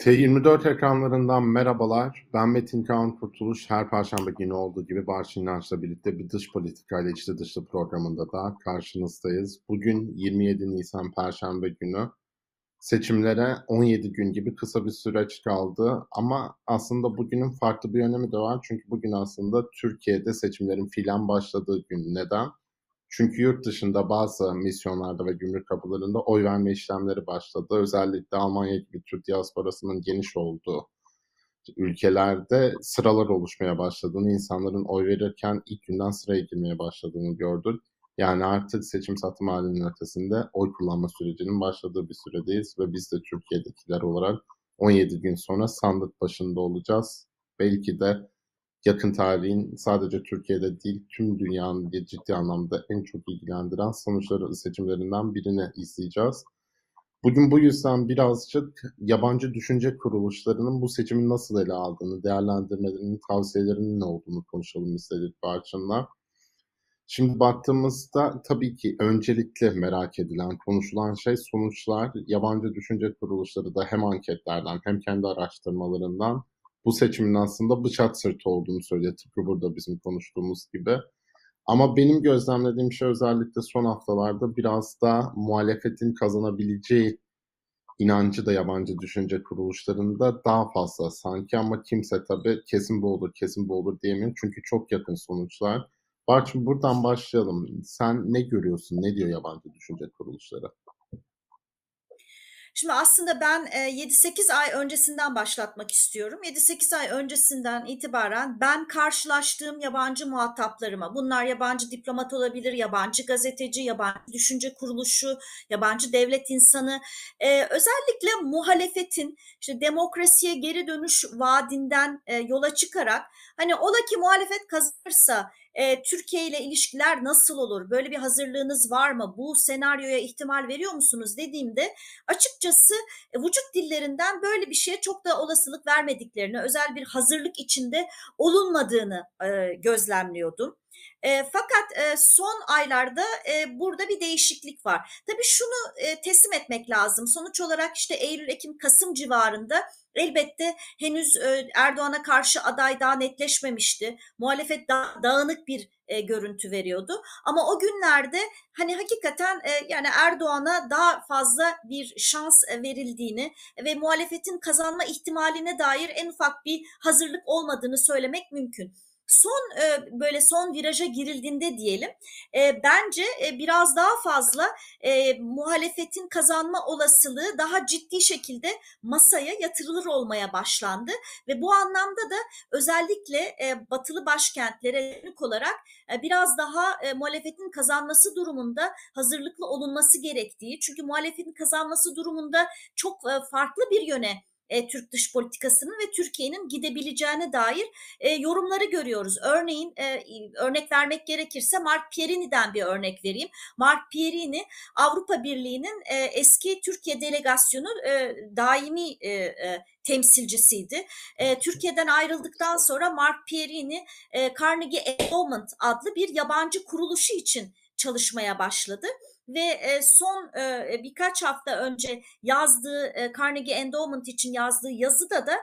T24 ekranlarından merhabalar. Ben Metin Kaan Kurtuluş. Her perşembe günü olduğu gibi Barış İnanç'la birlikte bir dış politika ile içli dışlı programında da karşınızdayız. Bugün 27 Nisan Perşembe günü. Seçimlere 17 gün gibi kısa bir süreç kaldı ama aslında bugünün farklı bir önemi de var. Çünkü bugün aslında Türkiye'de seçimlerin filan başladığı gün. Neden? Çünkü yurt dışında bazı misyonlarda ve gümrük kapılarında oy verme işlemleri başladı. Özellikle Almanya gibi Türk diasporasının geniş olduğu ülkelerde sıralar oluşmaya başladığını, insanların oy verirken ilk günden sıraya girmeye başladığını gördük. Yani artık seçim satım halinin ötesinde oy kullanma sürecinin başladığı bir süredeyiz ve biz de Türkiye'dekiler olarak 17 gün sonra sandık başında olacağız. Belki de yakın tarihin sadece Türkiye'de değil tüm dünyanın ciddi anlamda en çok ilgilendiren sonuçları seçimlerinden birini izleyeceğiz. Bugün bu yüzden birazcık yabancı düşünce kuruluşlarının bu seçimi nasıl ele aldığını, değerlendirmelerinin, tavsiyelerinin ne olduğunu konuşalım istedik Barçın'la. Şimdi baktığımızda tabii ki öncelikle merak edilen, konuşulan şey sonuçlar. Yabancı düşünce kuruluşları da hem anketlerden hem kendi araştırmalarından bu seçimin aslında bıçak sırtı olduğunu söylüyor. Tıpkı burada bizim konuştuğumuz gibi. Ama benim gözlemlediğim şey özellikle son haftalarda biraz da muhalefetin kazanabileceği inancı da yabancı düşünce kuruluşlarında daha fazla sanki ama kimse tabii kesin bu olur, kesin bu olur diyemiyor. Çünkü çok yakın sonuçlar. Barçın buradan başlayalım. Sen ne görüyorsun? Ne diyor yabancı düşünce kuruluşları? Şimdi aslında ben 7-8 ay öncesinden başlatmak istiyorum. 7-8 ay öncesinden itibaren ben karşılaştığım yabancı muhataplarıma, bunlar yabancı diplomat olabilir, yabancı gazeteci, yabancı düşünce kuruluşu, yabancı devlet insanı, özellikle muhalefetin işte demokrasiye geri dönüş vaadinden yola çıkarak hani ola ki muhalefet kazanırsa e, Türkiye ile ilişkiler nasıl olur? Böyle bir hazırlığınız var mı? Bu senaryoya ihtimal veriyor musunuz dediğimde açıkçası e, vücut dillerinden böyle bir şeye çok da olasılık vermediklerini, özel bir hazırlık içinde olunmadığını e, gözlemliyordum. E, fakat e, son aylarda e, burada bir değişiklik var. Tabii şunu e, teslim etmek lazım. Sonuç olarak işte Eylül, Ekim, Kasım civarında elbette henüz e, Erdoğan'a karşı aday daha netleşmemişti. Muhalefet da, dağınık bir e, görüntü veriyordu. Ama o günlerde hani hakikaten e, yani Erdoğan'a daha fazla bir şans e, verildiğini ve muhalefetin kazanma ihtimaline dair en ufak bir hazırlık olmadığını söylemek mümkün son e, böyle son viraja girildiğinde diyelim e, bence e, biraz daha fazla e, muhalefetin kazanma olasılığı daha ciddi şekilde masaya yatırılır olmaya başlandı. Ve bu anlamda da özellikle e, batılı başkentlere yönelik olarak e, biraz daha e, muhalefetin kazanması durumunda hazırlıklı olunması gerektiği çünkü muhalefetin kazanması durumunda çok e, farklı bir yöne e, Türk dış politikasının ve Türkiye'nin gidebileceğine dair e, yorumları görüyoruz. Örneğin e, örnek vermek gerekirse Mark Pierini'den bir örnek vereyim. Mark Pierini Avrupa Birliği'nin e, eski Türkiye delegasyonu e, daimi e, e, temsilcisiydi. E, Türkiye'den ayrıldıktan sonra Mark Pierini e, Carnegie Endowment adlı bir yabancı kuruluşu için çalışmaya başladı ve son birkaç hafta önce yazdığı Carnegie Endowment için yazdığı yazıda da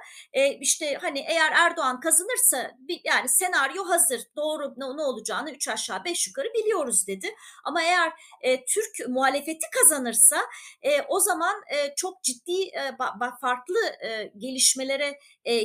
işte hani eğer Erdoğan kazanırsa yani senaryo hazır doğru ne, olacağını üç aşağı beş yukarı biliyoruz dedi. Ama eğer Türk muhalefeti kazanırsa o zaman çok ciddi farklı gelişmelere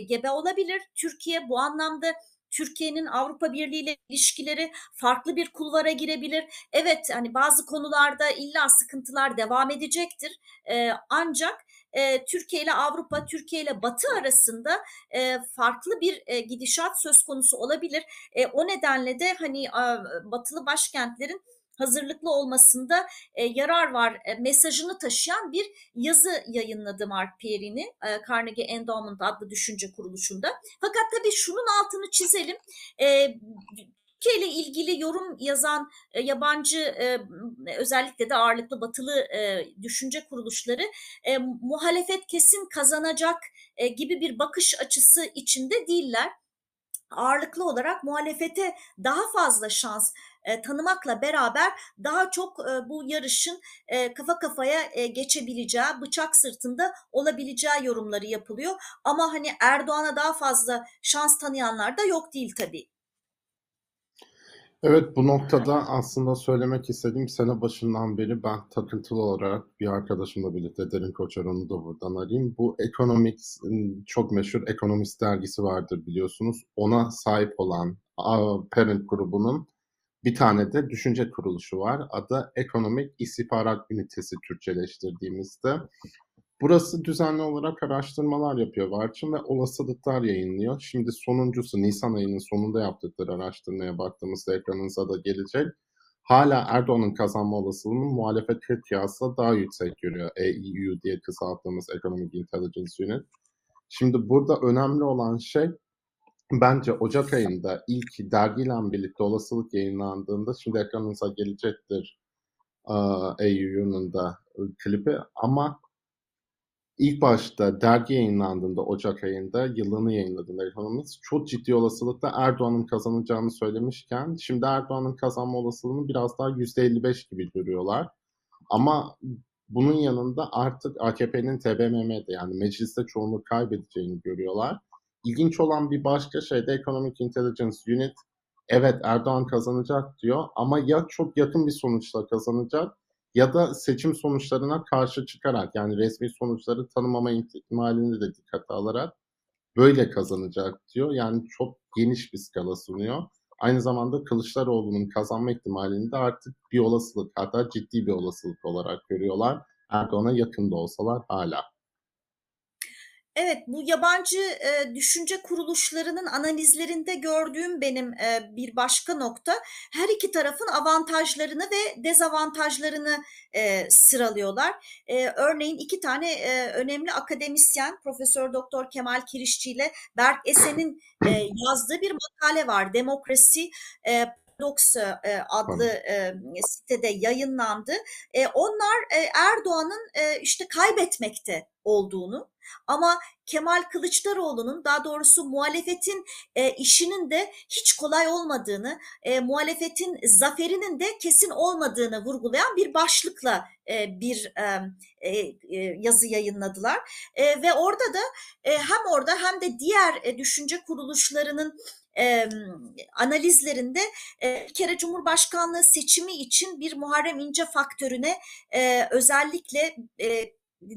gebe olabilir. Türkiye bu anlamda Türkiye'nin Avrupa Birliği ile ilişkileri farklı bir kulvara girebilir. Evet hani bazı konularda illa sıkıntılar devam edecektir. E, ancak e, Türkiye ile Avrupa, Türkiye ile Batı arasında e, farklı bir e, gidişat söz konusu olabilir. E, o nedenle de hani e, batılı başkentlerin hazırlıklı olmasında e, yarar var e, mesajını taşıyan bir yazı yayınladı Mark Pierini e, Carnegie Endowment adlı düşünce kuruluşunda. Fakat tabii şunun altını çizelim. E, Türkiye ile ilgili yorum yazan e, yabancı e, özellikle de ağırlıklı batılı e, düşünce kuruluşları e, muhalefet kesin kazanacak e, gibi bir bakış açısı içinde değiller ağırlıklı olarak muhalefete daha fazla şans e, tanımakla beraber daha çok e, bu yarışın e, kafa kafaya e, geçebileceği, bıçak sırtında olabileceği yorumları yapılıyor. Ama hani Erdoğan'a daha fazla şans tanıyanlar da yok değil tabii. Evet bu noktada aslında söylemek istediğim sene başından beri ben takıntılı olarak bir arkadaşımla birlikte Derin Koçer onu da buradan arayayım. Bu Economics çok meşhur Economist dergisi vardır biliyorsunuz. Ona sahip olan parent grubunun bir tane de düşünce kuruluşu var. Adı Ekonomik İstihbarat Ünitesi Türkçeleştirdiğimizde. Burası düzenli olarak araştırmalar yapıyor Barçın ve olasılıklar yayınlıyor. Şimdi sonuncusu Nisan ayının sonunda yaptıkları araştırmaya baktığımızda ekranınıza da gelecek. Hala Erdoğan'ın kazanma olasılığının muhalefete kıyasla daha yüksek görüyor. EIU diye kısalttığımız Economic Intelligence Unit. Şimdi burada önemli olan şey bence Ocak ayında ilk dergiyle birlikte olasılık yayınlandığında şimdi ekranınıza gelecektir EIU'nun da klibi ama İlk başta dergi yayınlandığında Ocak ayında yılını yayınladığında Economist çok ciddi olasılıkla Erdoğan'ın kazanacağını söylemişken şimdi Erdoğan'ın kazanma olasılığını biraz daha %55 gibi görüyorlar. Ama bunun yanında artık AKP'nin TBMM'de yani mecliste çoğunluk kaybedeceğini görüyorlar. İlginç olan bir başka şey de Economic Intelligence Unit evet Erdoğan kazanacak diyor ama ya çok yakın bir sonuçla kazanacak ya da seçim sonuçlarına karşı çıkarak yani resmi sonuçları tanımama ihtimalini de dikkate alarak böyle kazanacak diyor. Yani çok geniş bir skala sunuyor. Aynı zamanda Kılıçdaroğlu'nun kazanma ihtimalini de artık bir olasılık hatta ciddi bir olasılık olarak görüyorlar. Erdoğan'a yakın da olsalar hala. Evet, bu yabancı e, düşünce kuruluşlarının analizlerinde gördüğüm benim e, bir başka nokta, her iki tarafın avantajlarını ve dezavantajlarını e, sıralıyorlar. E, örneğin iki tane e, önemli akademisyen, Profesör Doktor Kemal Kirişçi ile Berk Esen'in e, yazdığı bir makale var. Demokrasi e, Paradox e, adlı sitede yayınlandı. Onlar Erdoğan'ın işte kaybetmekte olduğunu ama Kemal Kılıçdaroğlu'nun daha doğrusu muhalefetin e, işinin de hiç kolay olmadığını, e, muhalefetin zaferinin de kesin olmadığını vurgulayan bir başlıkla e, bir e, e, yazı yayınladılar. E, ve orada da e, hem orada hem de diğer e, düşünce kuruluşlarının e, analizlerinde e, bir kere Cumhurbaşkanlığı seçimi için bir Muharrem İnce faktörüne e, özellikle e,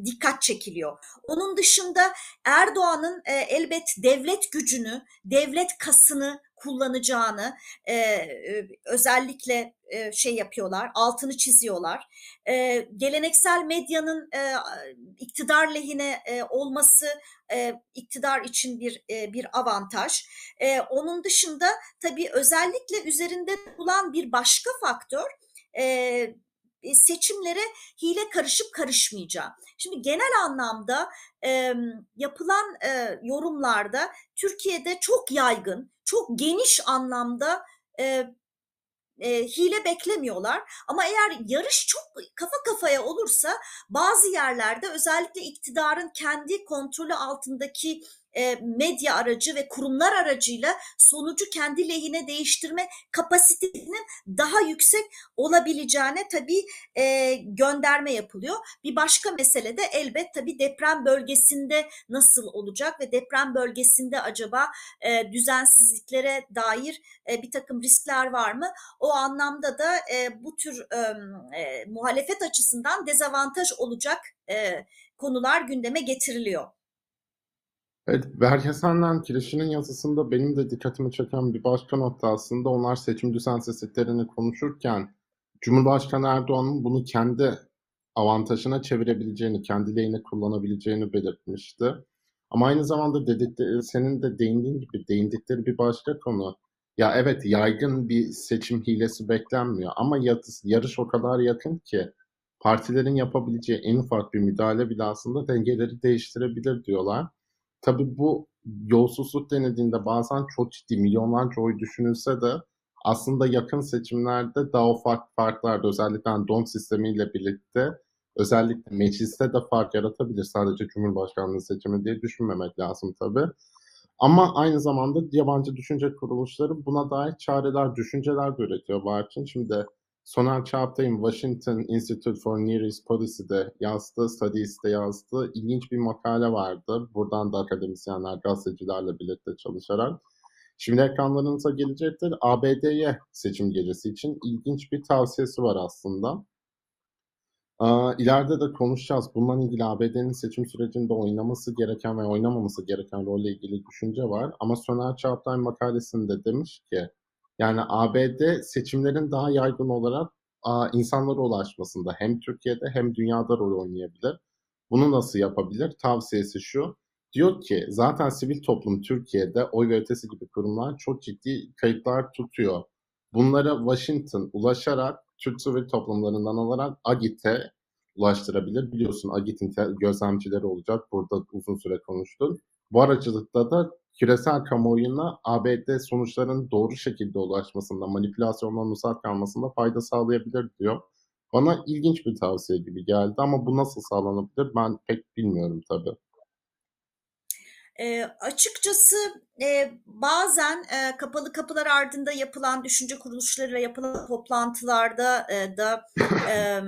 dikkat çekiliyor. Onun dışında Erdoğan'ın e, elbet devlet gücünü, devlet kasını kullanacağını e, e, özellikle e, şey yapıyorlar, altını çiziyorlar. E, geleneksel medyanın e, iktidar lehine e, olması e, iktidar için bir e, bir avantaj. E, onun dışında tabii özellikle üzerinde bulan bir başka faktör e, seçimlere hile karışıp karışmayacağı. Şimdi genel anlamda e, yapılan e, yorumlarda Türkiye'de çok yaygın, çok geniş anlamda e, e, hile beklemiyorlar. Ama eğer yarış çok kafa kafaya olursa bazı yerlerde özellikle iktidarın kendi kontrolü altındaki e, medya aracı ve kurumlar aracıyla sonucu kendi lehine değiştirme kapasitesinin daha yüksek olabileceğine tabii e, gönderme yapılıyor. Bir başka mesele de elbet tabii deprem bölgesinde nasıl olacak ve deprem bölgesinde acaba e, düzensizliklere dair e, bir takım riskler var mı? O anlamda da e, bu tür e, e, muhalefet açısından dezavantaj olacak e, konular gündeme getiriliyor. Evet, Berkesen'den Kiriş'in yazısında benim de dikkatimi çeken bir başka nokta aslında onlar seçim düzensizliklerini konuşurken Cumhurbaşkanı Erdoğan'ın bunu kendi avantajına çevirebileceğini, kendi lehine kullanabileceğini belirtmişti. Ama aynı zamanda dedikleri, senin de değindiğin gibi değindikleri bir başka konu. Ya evet yaygın bir seçim hilesi beklenmiyor ama yarış o kadar yakın ki partilerin yapabileceği en ufak bir müdahale bile aslında dengeleri değiştirebilir diyorlar. Tabii bu yolsuzluk denediğinde bazen çok ciddi milyonlarca oy düşünülse de aslında yakın seçimlerde daha ufak farklarda özellikle yani don sistemiyle birlikte özellikle mecliste de fark yaratabilir. Sadece Cumhurbaşkanlığı seçimi diye düşünmemek lazım tabii. Ama aynı zamanda yabancı düşünce kuruluşları buna dair çareler, düşünceler de üretiyor Barçın. Şimdi Soner Çağatay'ın Washington Institute for Near East Policy'de yazdığı, Studies'te yazdığı ilginç bir makale vardı. Buradan da akademisyenler, gazetecilerle birlikte çalışarak. Şimdi ekranlarınıza gelecektir. ABD'ye seçim gecesi için ilginç bir tavsiyesi var aslında. İleride de konuşacağız. Bununla ilgili ABD'nin seçim sürecinde oynaması gereken ve oynamaması gereken rolle ilgili düşünce var. Ama Soner Çağatay makalesinde demiş ki yani ABD seçimlerin daha yaygın olarak insanlara ulaşmasında hem Türkiye'de hem dünyada rol oynayabilir. Bunu nasıl yapabilir? Tavsiyesi şu. Diyor ki zaten sivil toplum Türkiye'de oy ve ötesi gibi kurumlar çok ciddi kayıtlar tutuyor. Bunlara Washington ulaşarak Türk sivil toplumlarından alarak AGİT'e ulaştırabilir. Biliyorsun AGİT'in gözlemcileri olacak. Burada uzun süre konuştun. Bu aracılıkta da küresel kamuoyuna ABD sonuçların doğru şekilde ulaşmasında, manipülasyondan uzak kalmasında fayda sağlayabilir diyor. Bana ilginç bir tavsiye gibi geldi ama bu nasıl sağlanabilir ben pek bilmiyorum tabii. E, açıkçası e, bazen e, kapalı kapılar ardında yapılan düşünce kuruluşlarıyla yapılan toplantılarda e, da e,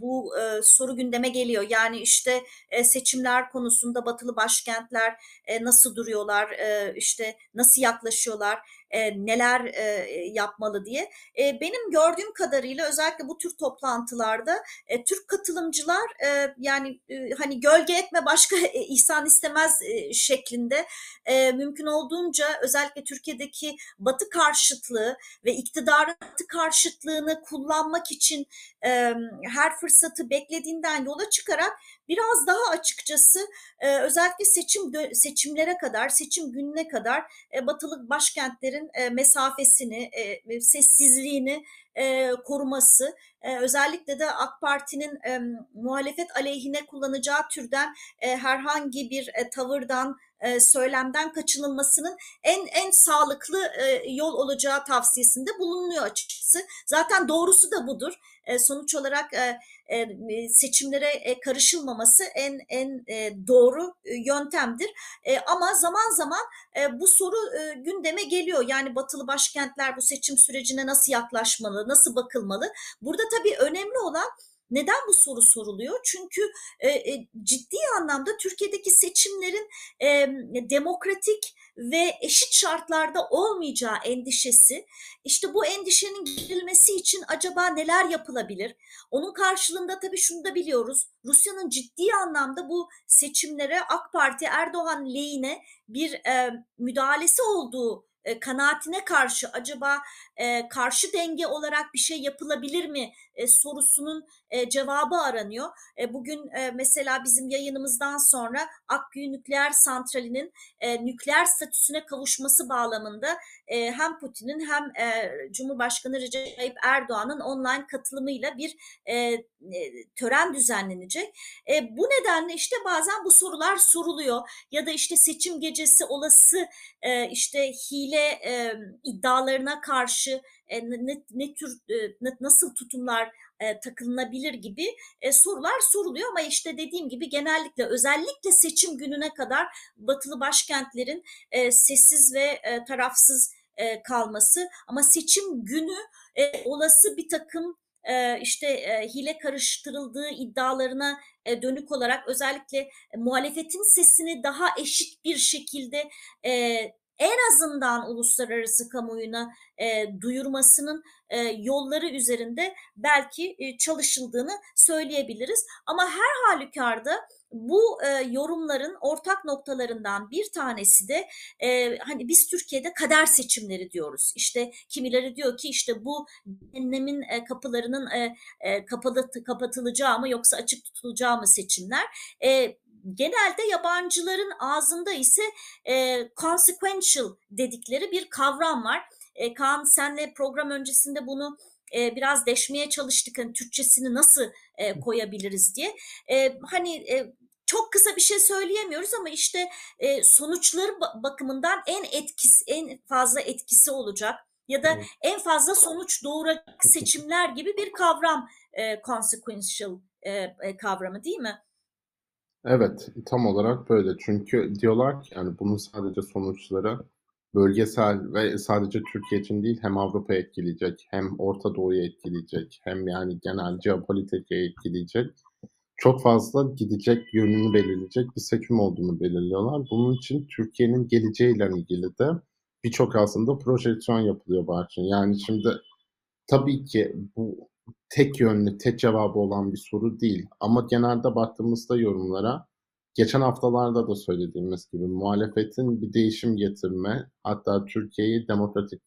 bu e, soru gündeme geliyor. Yani işte e, seçimler konusunda batılı başkentler e, nasıl duruyorlar, e, işte nasıl yaklaşıyorlar, e, neler e, yapmalı diye. E, benim gördüğüm kadarıyla özellikle bu tür toplantılarda e, Türk katılımcılar e, yani e, hani gölge etme başka e, ihsan istemez e, şeklinde e, mümkün olduğunca özellikle Türkiye'deki batı karşıtlığı ve iktidarın batı karşıtlığını kullanmak için e, her fırsatı beklediğinden yola çıkarak biraz daha açıkçası e, özellikle seçim seçimlere kadar, seçim gününe kadar e, batılı başkentlerin e, mesafesini, e, sessizliğini e, koruması, e, özellikle de AK Parti'nin e, muhalefet aleyhine kullanacağı türden e, herhangi bir e, tavırdan, e, söylemden kaçınılmasının en en sağlıklı e, yol olacağı tavsiyesinde bulunuyor açıkçası. Zaten doğrusu da budur. E, sonuç olarak e, seçimlere karışılmaması en en doğru yöntemdir. Ama zaman zaman bu soru gündeme geliyor. Yani batılı başkentler bu seçim sürecine nasıl yaklaşmalı, nasıl bakılmalı? Burada tabii önemli olan neden bu soru soruluyor? Çünkü e, e, ciddi anlamda Türkiye'deki seçimlerin e, demokratik ve eşit şartlarda olmayacağı endişesi. İşte bu endişenin giderilmesi için acaba neler yapılabilir? Onun karşılığında tabii şunu da biliyoruz. Rusya'nın ciddi anlamda bu seçimlere AK Parti Erdoğan lehine bir e, müdahalesi olduğu e, kanaatine karşı acaba e, karşı denge olarak bir şey yapılabilir mi e, sorusunun e, cevabı aranıyor. E, bugün e, mesela bizim yayınımızdan sonra Akkuyu Nükleer Santrali'nin e, nükleer statüsüne kavuşması bağlamında hem Putin'in hem Cumhurbaşkanı Recep Tayyip Erdoğan'ın online katılımıyla bir tören düzenlenecek. Bu nedenle işte bazen bu sorular soruluyor ya da işte seçim gecesi olası işte hile iddialarına karşı e, ne, ne tür nasıl tutumlar e, takılınabilir gibi e, sorular soruluyor. Ama işte dediğim gibi genellikle özellikle seçim gününe kadar batılı başkentlerin e, sessiz ve e, tarafsız e, kalması. Ama seçim günü e, olası bir takım e, işte e, hile karıştırıldığı iddialarına e, dönük olarak özellikle e, muhalefetin sesini daha eşit bir şekilde e, en azından uluslararası kamuoyuna e, duyurmasının e, yolları üzerinde belki e, çalışıldığını söyleyebiliriz. Ama her halükarda bu e, yorumların ortak noktalarından bir tanesi de e, hani biz Türkiye'de kader seçimleri diyoruz. İşte kimileri diyor ki işte bu cehennemin e, kapılarının e, e, kapalı kapatılacağı mı yoksa açık tutulacağı mı seçimler? E, genelde yabancıların ağzında ise e, consequential dedikleri bir kavram var. E, Kaan senle program öncesinde bunu e, biraz deşmeye çalıştık. Hani Türkçesini nasıl e, koyabiliriz diye. E, hani e, çok kısa bir şey söyleyemiyoruz ama işte e, sonuçları bakımından en etkisi en fazla etkisi olacak ya da evet. en fazla sonuç doğuracak seçimler gibi bir kavram e, consequential e, e, kavramı değil mi? Evet, tam olarak böyle. Çünkü diyorlar ki yani bunun sadece sonuçları bölgesel ve sadece Türkiye için değil hem Avrupa'yı etkileyecek, hem Orta Doğu'yu etkileyecek, hem yani genel jeopolitikayı etkileyecek. Çok fazla gidecek yönünü belirleyecek bir seçim olduğunu belirliyorlar. Bunun için Türkiye'nin geleceğiyle ilgili de birçok aslında projeksiyon yapılıyor Barçın. Yani şimdi tabii ki bu tek yönlü, tek cevabı olan bir soru değil. Ama genelde baktığımızda yorumlara, geçen haftalarda da söylediğimiz gibi muhalefetin bir değişim getirme, hatta Türkiye'yi demokratik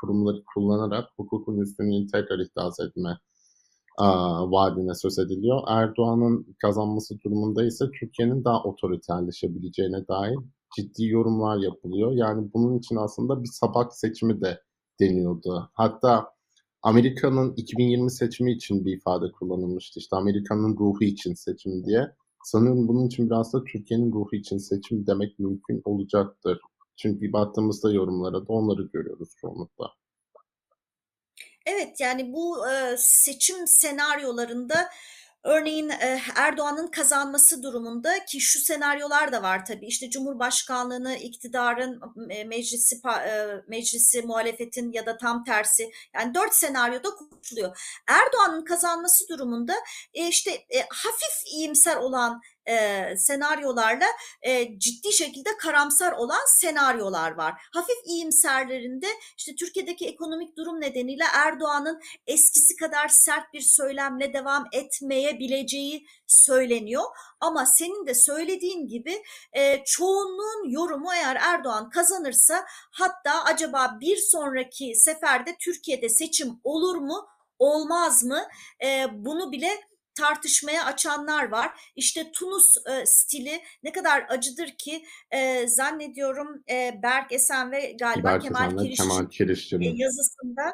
kurumları kullanarak hukukun üstünlüğünü tekrar ihdas etme aa, vaadine söz ediliyor. Erdoğan'ın kazanması durumunda ise Türkiye'nin daha otoriterleşebileceğine dair ciddi yorumlar yapılıyor. Yani bunun için aslında bir sabak seçimi de deniyordu. Hatta Amerika'nın 2020 seçimi için bir ifade kullanılmıştı. İşte Amerika'nın ruhu için seçim diye. Sanıyorum bunun için biraz da Türkiye'nin ruhu için seçim demek mümkün olacaktır. Çünkü baktığımızda yorumlara da onları görüyoruz çoğunlukla. Evet yani bu e, seçim senaryolarında Örneğin e, Erdoğan'ın kazanması durumunda ki şu senaryolar da var tabii işte Cumhurbaşkanlığını iktidarın e, meclisi e, meclisi muhalefetin ya da tam tersi yani dört senaryoda konuşuluyor. Erdoğan'ın kazanması durumunda işte hafif iyimser olan e, senaryolarla e, ciddi şekilde karamsar olan senaryolar var. Hafif iyimserlerinde işte Türkiye'deki ekonomik durum nedeniyle Erdoğan'ın eskisi kadar sert bir söylemle devam etmeyebileceği söyleniyor. Ama senin de söylediğin gibi e, çoğunluğun yorumu eğer Erdoğan kazanırsa hatta acaba bir sonraki seferde Türkiye'de seçim olur mu olmaz mı e, bunu bile tartışmaya açanlar var. İşte Tunus e, stili ne kadar acıdır ki e, zannediyorum e, Berk Esen ve galiba Berk Kemal Esen'le Kirişçi Kemal Kirişçi'nin. yazısında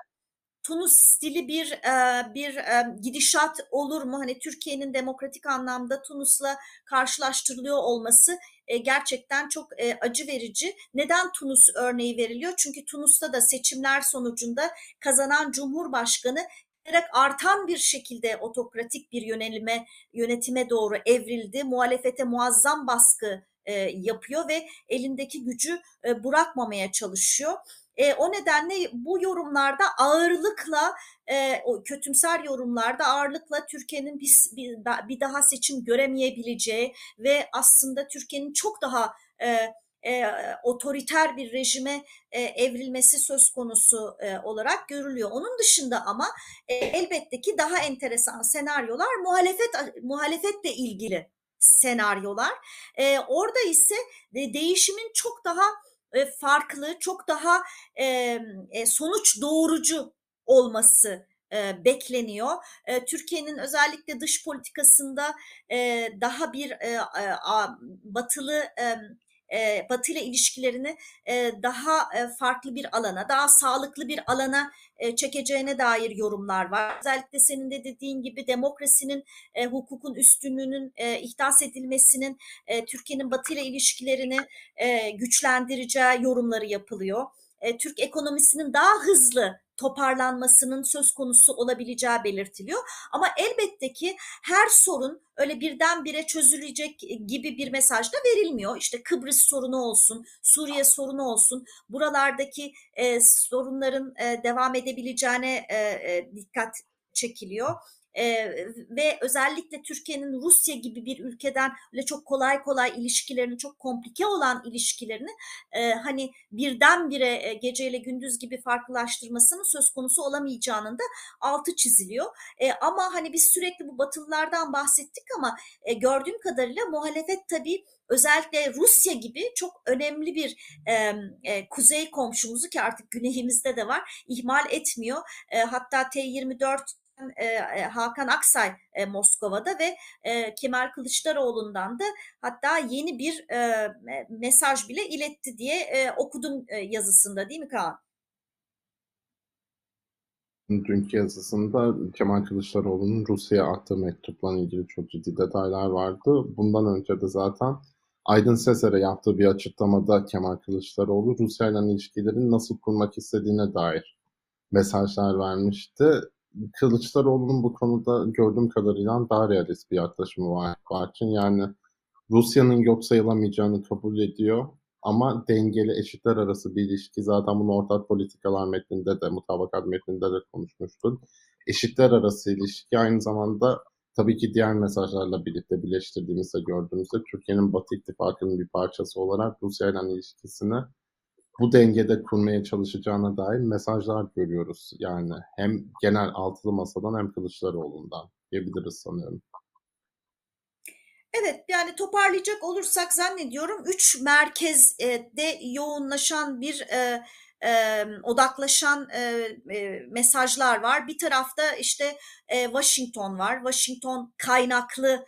Tunus stili bir e, bir e, gidişat olur mu? Hani Türkiye'nin demokratik anlamda Tunus'la karşılaştırılıyor olması e, gerçekten çok e, acı verici. Neden Tunus örneği veriliyor? Çünkü Tunus'ta da seçimler sonucunda kazanan Cumhurbaşkanı giderek artan bir şekilde otokratik bir yönelime, yönetime doğru evrildi. Muhalefete muazzam baskı e, yapıyor ve elindeki gücü e, bırakmamaya çalışıyor. E, o nedenle bu yorumlarda ağırlıkla e, o kötümser yorumlarda ağırlıkla Türkiye'nin bir, bir, bir daha seçim göremeyebileceği ve aslında Türkiye'nin çok daha e, e, otoriter bir rejime e, evrilmesi söz konusu e, olarak görülüyor. Onun dışında ama e, elbette ki daha enteresan senaryolar muhalefet muhalefetle ilgili senaryolar. E, orada ise de, değişimin çok daha e, farklı, çok daha e, e, sonuç doğurucu olması e, bekleniyor. E, Türkiye'nin özellikle dış politikasında e, daha bir e, a, batılı e, e, Batı ile ilişkilerini e, daha e, farklı bir alana, daha sağlıklı bir alana e, çekeceğine dair yorumlar var. Özellikle senin de dediğin gibi demokrasinin, e, hukukun üstünlüğünün e, ihdas edilmesinin e, Türkiye'nin Batı ile ilişkilerini e, güçlendireceği yorumları yapılıyor. E, Türk ekonomisinin daha hızlı toparlanmasının söz konusu olabileceği belirtiliyor. Ama elbette ki her sorun öyle birdenbire çözülecek gibi bir mesaj da verilmiyor. İşte Kıbrıs sorunu olsun, Suriye sorunu olsun, buralardaki e, sorunların e, devam edebileceğine e, e, dikkat çekiliyor e, ve özellikle Türkiye'nin Rusya gibi bir ülkeden öyle çok kolay kolay ilişkilerini çok komplike olan ilişkilerini e, hani birdenbire e, geceyle gündüz gibi farklılaştırmasının söz konusu olamayacağının da altı çiziliyor. E, ama hani biz sürekli bu batılılardan bahsettik ama e, gördüğüm kadarıyla muhalefet tabii özellikle Rusya gibi çok önemli bir e, e, kuzey komşumuzu ki artık güneyimizde de var ihmal etmiyor. E, hatta T24 e, e, Hakan Aksay e, Moskova'da ve e, Kemal Kılıçdaroğlu'ndan da hatta yeni bir e, mesaj bile iletti diye e, okudum e, yazısında değil mi Kaan? Dünkü yazısında Kemal Kılıçdaroğlu'nun Rusya'ya attığı mektupla ilgili çok ciddi detaylar vardı. Bundan önce de zaten Aydın Sezer'e yaptığı bir açıklamada Kemal Kılıçdaroğlu Rusya ile ilişkilerini nasıl kurmak istediğine dair mesajlar vermişti. Kılıçdaroğlu'nun bu konuda gördüğüm kadarıyla daha realist bir yaklaşımı var Barçın. Yani Rusya'nın yok sayılamayacağını kabul ediyor ama dengeli eşitler arası bir ilişki zaten bunu ortak politikalar metninde de mutabakat metninde de konuşmuştuk. Eşitler arası ilişki aynı zamanda tabii ki diğer mesajlarla birlikte birleştirdiğimizde gördüğümüzde Türkiye'nin Batı ittifakının bir parçası olarak Rusya ile ilişkisini bu dengede kurmaya çalışacağına dair mesajlar görüyoruz. Yani hem genel altılı masadan hem Kılıçdaroğlu'ndan diyebiliriz sanıyorum. Evet yani toparlayacak olursak zannediyorum üç merkezde yoğunlaşan bir e, e, odaklaşan e, mesajlar var. Bir tarafta işte Washington var. Washington kaynaklı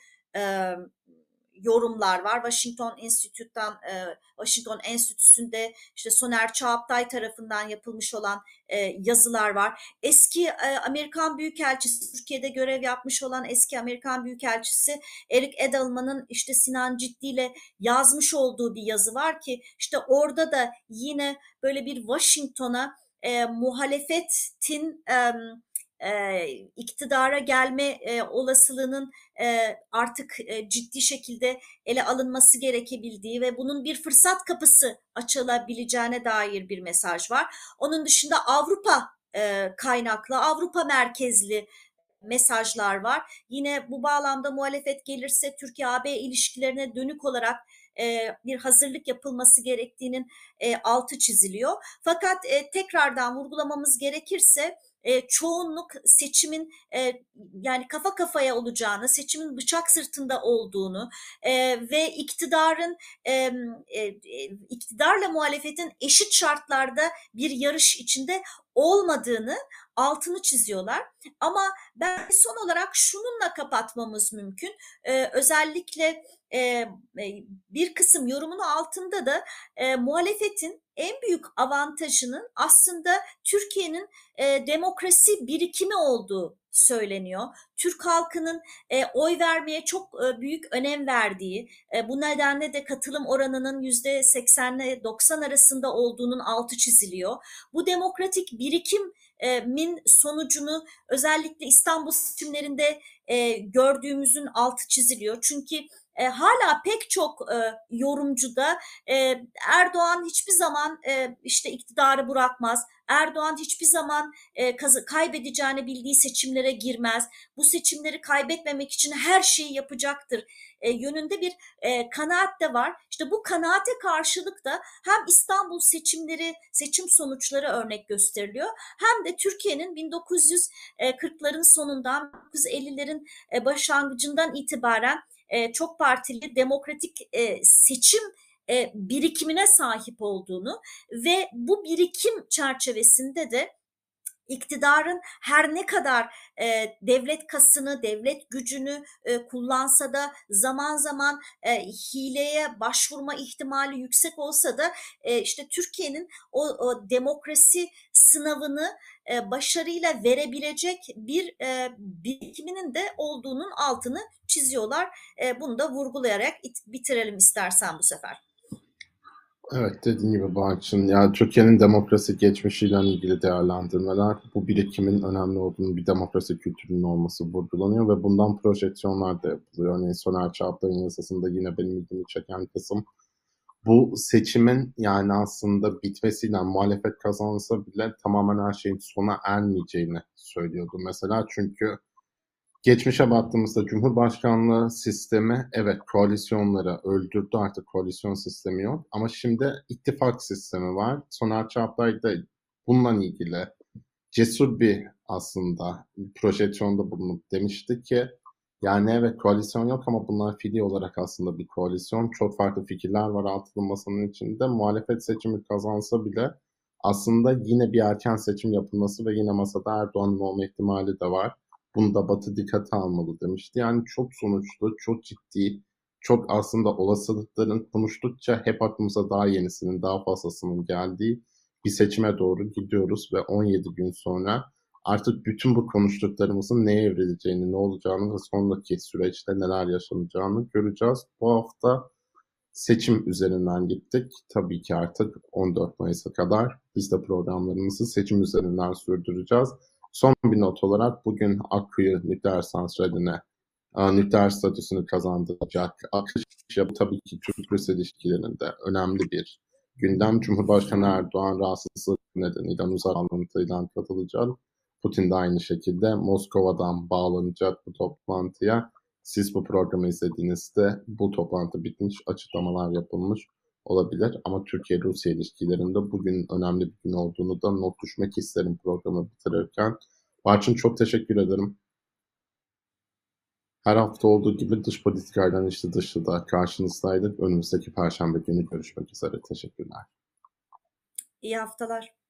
yorumlar var. Washington Institute'dan e, Washington Enstitüsü'nde işte Soner Çağaptay tarafından yapılmış olan e, yazılar var. Eski e, Amerikan Büyükelçisi Türkiye'de görev yapmış olan eski Amerikan Büyükelçisi Eric Edelman'ın işte Sinan Ciddi ile yazmış olduğu bir yazı var ki işte orada da yine böyle bir Washington'a e, muhalefetin e, e, iktidara gelme e, olasılığının e, artık e, ciddi şekilde ele alınması gerekebildiği ve bunun bir fırsat kapısı açılabileceğine dair bir mesaj var. Onun dışında Avrupa e, kaynaklı, Avrupa merkezli mesajlar var. Yine bu bağlamda muhalefet gelirse Türkiye-AB ilişkilerine dönük olarak e, bir hazırlık yapılması gerektiğinin e, altı çiziliyor. Fakat e, tekrardan vurgulamamız gerekirse e, çoğunluk seçimin e, yani kafa kafaya olacağını, seçimin bıçak sırtında olduğunu e, ve iktidarın e, e, iktidarla muhalefetin eşit şartlarda bir yarış içinde olmadığını altını çiziyorlar. Ama ben son olarak şununla kapatmamız mümkün. Ee, özellikle bir kısım yorumun altında da muhalefetin en büyük avantajının aslında Türkiye'nin demokrasi birikimi olduğu söyleniyor. Türk halkının e, oy vermeye çok e, büyük önem verdiği, e, bu nedenle de katılım oranının yüzde 80 ile 90 arasında olduğunun altı çiziliyor. Bu demokratik birikimin sonucunu özellikle İstanbul seçimlerinde e, gördüğümüzün altı çiziliyor. Çünkü e, hala pek çok e, yorumcuda e, Erdoğan hiçbir zaman e, işte iktidarı bırakmaz. Erdoğan hiçbir zaman e, kaybedeceğini bildiği seçimlere girmez. Bu seçimleri kaybetmemek için her şeyi yapacaktır e, yönünde bir e, kanaat de var. İşte bu kanaate karşılık da hem İstanbul seçimleri, seçim sonuçları örnek gösteriliyor hem de Türkiye'nin 1940'ların sonundan 1950'lerin e, başlangıcından itibaren e, çok partili demokratik e, seçim e, birikimine sahip olduğunu ve bu birikim çerçevesinde de iktidarın her ne kadar e, devlet kasını, devlet gücünü e, kullansa da zaman zaman e, hileye başvurma ihtimali yüksek olsa da e, işte Türkiye'nin o, o demokrasi sınavını e, başarıyla verebilecek bir e, birikiminin de olduğunun altını çiziyorlar. E, bunu da vurgulayarak it, bitirelim istersen bu sefer. Evet dediğin gibi Barçın ya Türkiye'nin demokrasi geçmişiyle ilgili değerlendirmeler bu birikimin önemli olduğunu bir demokrasi kültürünün olması vurgulanıyor ve bundan projeksiyonlar da yapılıyor. Örneğin Soner Çağatay'ın yazısında yine benim ilgimi çeken kısım bu seçimin yani aslında bitmesiyle muhalefet kazansa bile tamamen her şeyin sona ermeyeceğini söylüyordu. Mesela çünkü Geçmişe baktığımızda Cumhurbaşkanlığı sistemi evet koalisyonları öldürdü artık koalisyon sistemi yok ama şimdi ittifak sistemi var. Soner Çağatay da bununla ilgili cesur bir aslında projeksiyonda bulunup demişti ki yani evet koalisyon yok ama bunlar fili olarak aslında bir koalisyon. Çok farklı fikirler var altılı masanın içinde. Muhalefet seçimi kazansa bile aslında yine bir erken seçim yapılması ve yine masada Erdoğan'ın olma ihtimali de var. Bunu da Batı dikkate almalı demişti. Yani çok sonuçlu, çok ciddi, çok aslında olasılıkların konuştukça hep aklımıza daha yenisinin, daha fazlasının geldiği bir seçime doğru gidiyoruz ve 17 gün sonra artık bütün bu konuştuklarımızın neye evrileceğini, ne olacağını ve sonraki süreçte neler yaşanacağını göreceğiz. Bu hafta seçim üzerinden gittik. Tabii ki artık 14 Mayıs'a kadar biz de programlarımızı seçim üzerinden sürdüreceğiz. Son bir not olarak bugün Akkuyu nükleer santraline e, nükleer statüsünü kazandıracak akış tabii ki Türk-Rus ilişkilerinde önemli bir gündem. Cumhurbaşkanı Erdoğan rahatsızlık nedeniyle uzak bağlantıyla katılacak. Putin de aynı şekilde Moskova'dan bağlanacak bu toplantıya. Siz bu programı izlediğinizde bu toplantı bitmiş, açıklamalar yapılmış olabilir. Ama Türkiye-Rusya ilişkilerinde bugün önemli bir gün olduğunu da not düşmek isterim programı bitirirken. Barçın çok teşekkür ederim. Her hafta olduğu gibi dış politikayla işte dışında karşınızdaydık. Önümüzdeki Perşembe günü görüşmek üzere. Teşekkürler. İyi haftalar.